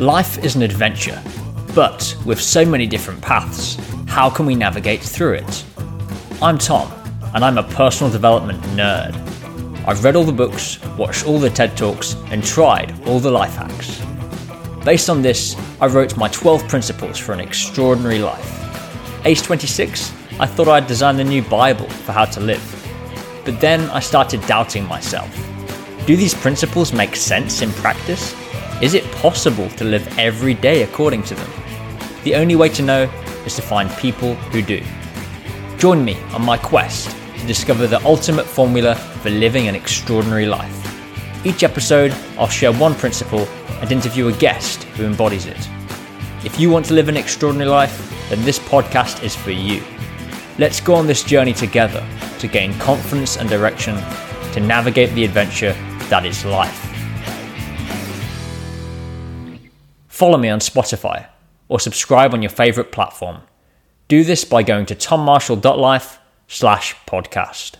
Life is an adventure, but with so many different paths, how can we navigate through it? I'm Tom, and I'm a personal development nerd. I've read all the books, watched all the TED Talks, and tried all the life hacks. Based on this, I wrote my 12 principles for an extraordinary life. Age 26, I thought I'd design the new Bible for how to live. But then I started doubting myself. Do these principles make sense in practice? Is it possible to live every day according to them? The only way to know is to find people who do. Join me on my quest to discover the ultimate formula for living an extraordinary life. Each episode, I'll share one principle and interview a guest who embodies it. If you want to live an extraordinary life, then this podcast is for you. Let's go on this journey together to gain confidence and direction to navigate the adventure that is life. Follow me on Spotify or subscribe on your favorite platform. Do this by going to tommarshall.life slash podcast.